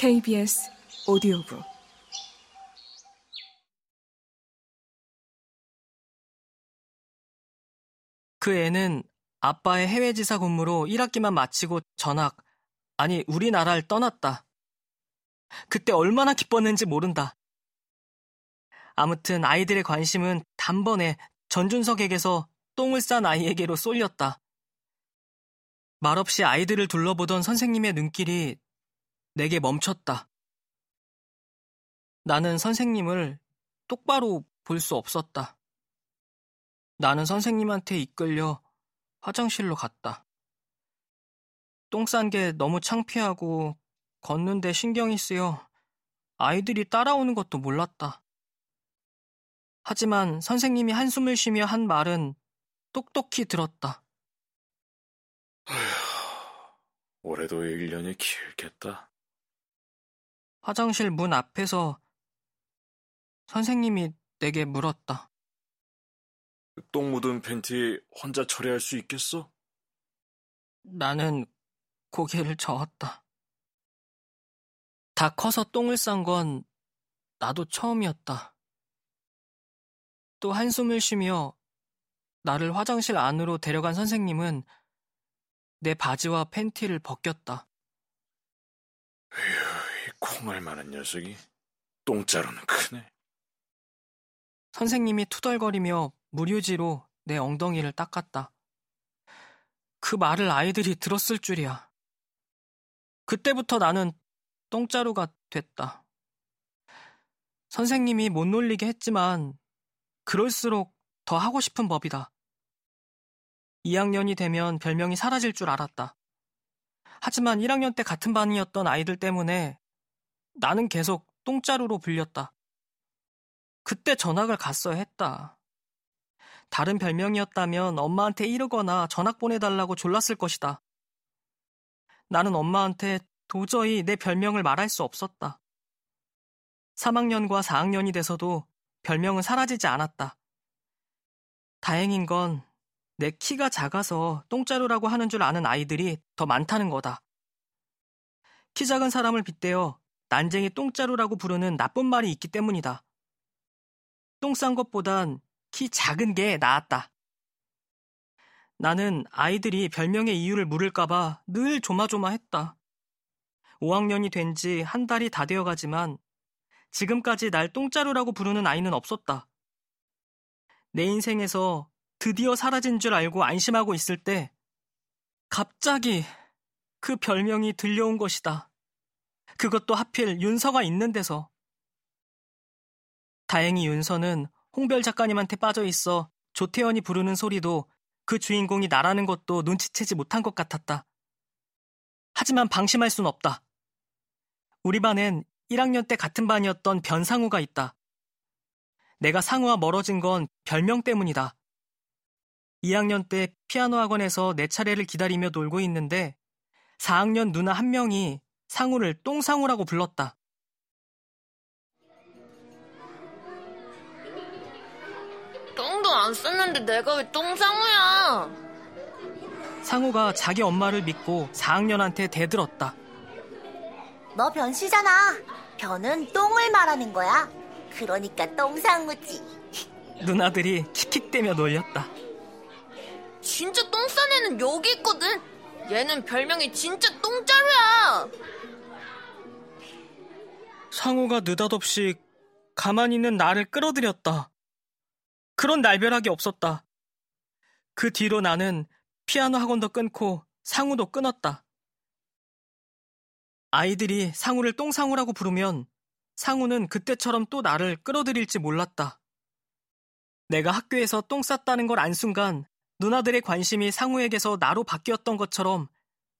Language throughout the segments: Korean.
KBS 오디오북 그 애는 아빠의 해외지사 근무로 1학기만 마치고 전학, 아니, 우리나라를 떠났다. 그때 얼마나 기뻤는지 모른다. 아무튼 아이들의 관심은 단번에 전준석에게서 똥을 싼 아이에게로 쏠렸다. 말없이 아이들을 둘러보던 선생님의 눈길이 내게 멈췄다. 나는 선생님을 똑바로 볼 수 없었다. 나는 선생님한테 이끌려 화장실로 갔다. 똥 싼 게 너무 창피하고 걷는데 신경이 쓰여 아이들이 따라오는 것도 몰랐다. 하지만 선생님이 한숨을 쉬며 한 말은 똑똑히 들었다. 올해도 1년이 길겠다. 화장실 문 앞에서 선생님이 내게 물었다. 똥 묻은 팬티 혼자 처리할 수 있겠어? 나는 고개를 저었다. 다 커서 똥을 싼 건 나도 처음이었다. 또 한숨을 쉬며 나를 화장실 안으로 데려간 선생님은 내 바지와 팬티를 벗겼다. 콩알 만한 녀석이 똥자루는 크네. 선생님이 투덜거리며 무료지로 내 엉덩이를 닦았다. 그 말을 아이들이 들었을 줄이야. 그때부터 나는 똥자루가 됐다. 선생님이 못 놀리게 했지만 그럴수록 더 하고 싶은 법이다. 2학년이 되면 별명이 사라질 줄 알았다. 하지만 1학년 때 같은 반이었던 아이들 때문에 나는 계속 똥자루로 불렸다. 그때 전학을 갔어야 했다. 다른 별명이었다면 엄마한테 이르거나 전학 보내달라고 졸랐을 것이다. 나는 엄마한테 도저히 내 별명을 말할 수 없었다. 3학년과 4학년이 돼서도 별명은 사라지지 않았다. 다행인 건 내 키가 작아서 똥자루라고 하는 줄 아는 아이들이 더 많다는 거다. 키 작은 사람을 빗대어 난쟁이 똥자루라고 부르는 나쁜 말이 있기 때문이다. 똥 싼 것보단 키 작은 게 나았다. 나는 아이들이 별명의 이유를 물을까봐 늘 조마조마했다. 5학년이 된 지 한 달이 다 되어 가지만 지금까지 날 똥자루라고 부르는 아이는 없었다. 내 인생에서 드디어 사라진 줄 알고 안심하고 있을 때 갑자기 그 별명이 들려온 것이다. 그것도 하필 윤서가 있는 데서. 다행히 윤서는 홍별 작가님한테 빠져 있어 조태현이 부르는 소리도 그 주인공이 나라는 것도 눈치채지 못한 것 같았다. 하지만 방심할 순 없다. 우리 반엔 1학년 때 같은 반이었던 변상우가 있다. 내가 상우와 멀어진 건 별명 때문이다. 2학년 때 피아노 학원에서 내 차례를 기다리며 놀고 있는데 4학년 누나 한 명이 상우를 똥상우라고 불렀다. 똥도 안 쌌는데 내가 왜 똥상우야? 상우가 자기 엄마를 믿고 4학년한테 대들었다. 너 변씨잖아. 변은 똥을 말하는 거야. 그러니까 똥상우지. 누나들이 킥킥대며 놀렸다. 진짜 똥싼 애는 여기 있거든. 얘는 별명이 진짜 똥자루야. 상우가 느닷없이 가만히 있는 나를 끌어들였다. 그런 날벼락이 없었다. 그 뒤로 나는 피아노 학원도 끊고 상우도 끊었다. 아이들이 상우를 똥상우라고 부르면 상우는 그때처럼 또 나를 끌어들일지 몰랐다. 내가 학교에서 똥 쌌다는 걸 안 순간 누나들의 관심이 상우에게서 나로 바뀌었던 것처럼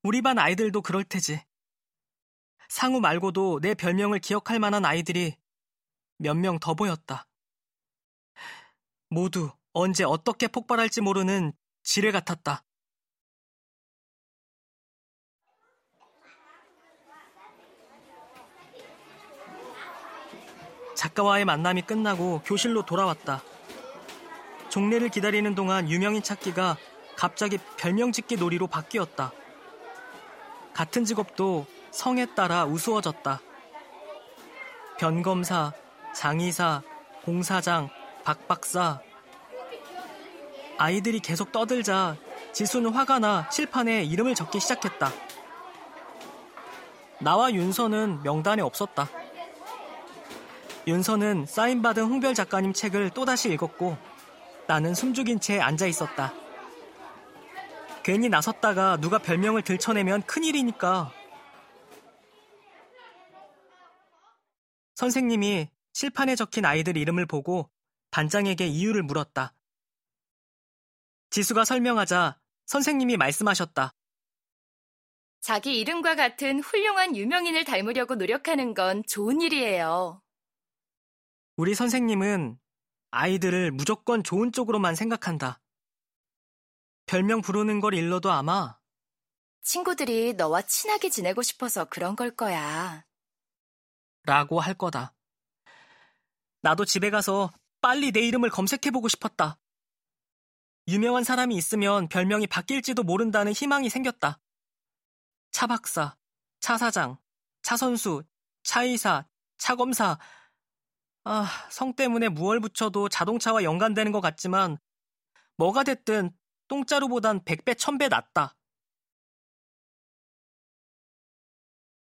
우리 반 아이들도 그럴 테지. 상우 말고도 내 별명을 기억할 만한 아이들이 몇 명 더 보였다. 모두 언제 어떻게 폭발할지 모르는 지뢰 같았다. 작가와의 만남이 끝나고 교실로 돌아왔다. 종례를 기다리는 동안 유명인 찾기가 갑자기 별명 짓기 놀이로 바뀌었다. 같은 직업도 성에 따라 우스워졌다. 변검사, 장의사, 공사장, 박박사. 아이들이 계속 떠들자 지수는 화가 나 칠판에 이름을 적기 시작했다. 나와 윤서는 명단에 없었다. 윤서는 사인받은 홍별 작가님 책을 또다시 읽었고 나는 숨죽인 채 앉아 있었다. 괜히 나섰다가 누가 별명을 들춰내면 큰일이니까. 선생님이 칠판에 적힌 아이들 이름을 보고 반장에게 이유를 물었다. 지수가 설명하자 선생님이 말씀하셨다. 자기 이름과 같은 훌륭한 유명인을 닮으려고 노력하는 건 좋은 일이에요. 우리 선생님은 아이들을 무조건 좋은 쪽으로만 생각한다. 별명 부르는 걸 일러도 아마 친구들이 너와 친하게 지내고 싶어서 그런 걸 거야. 라고 할 거다. 나도 집에 가서 빨리 내 이름을 검색해보고 싶었다. 유명한 사람이 있으면 별명이 바뀔지도 모른다는 희망이 생겼다. 차 박사, 차 사장, 차 선수, 차이사, 차 검사. 아, 성 때문에 무얼 붙여도 자동차와 연관되는 것 같지만 뭐가 됐든 똥자루보단 100배, 1000배 낫다.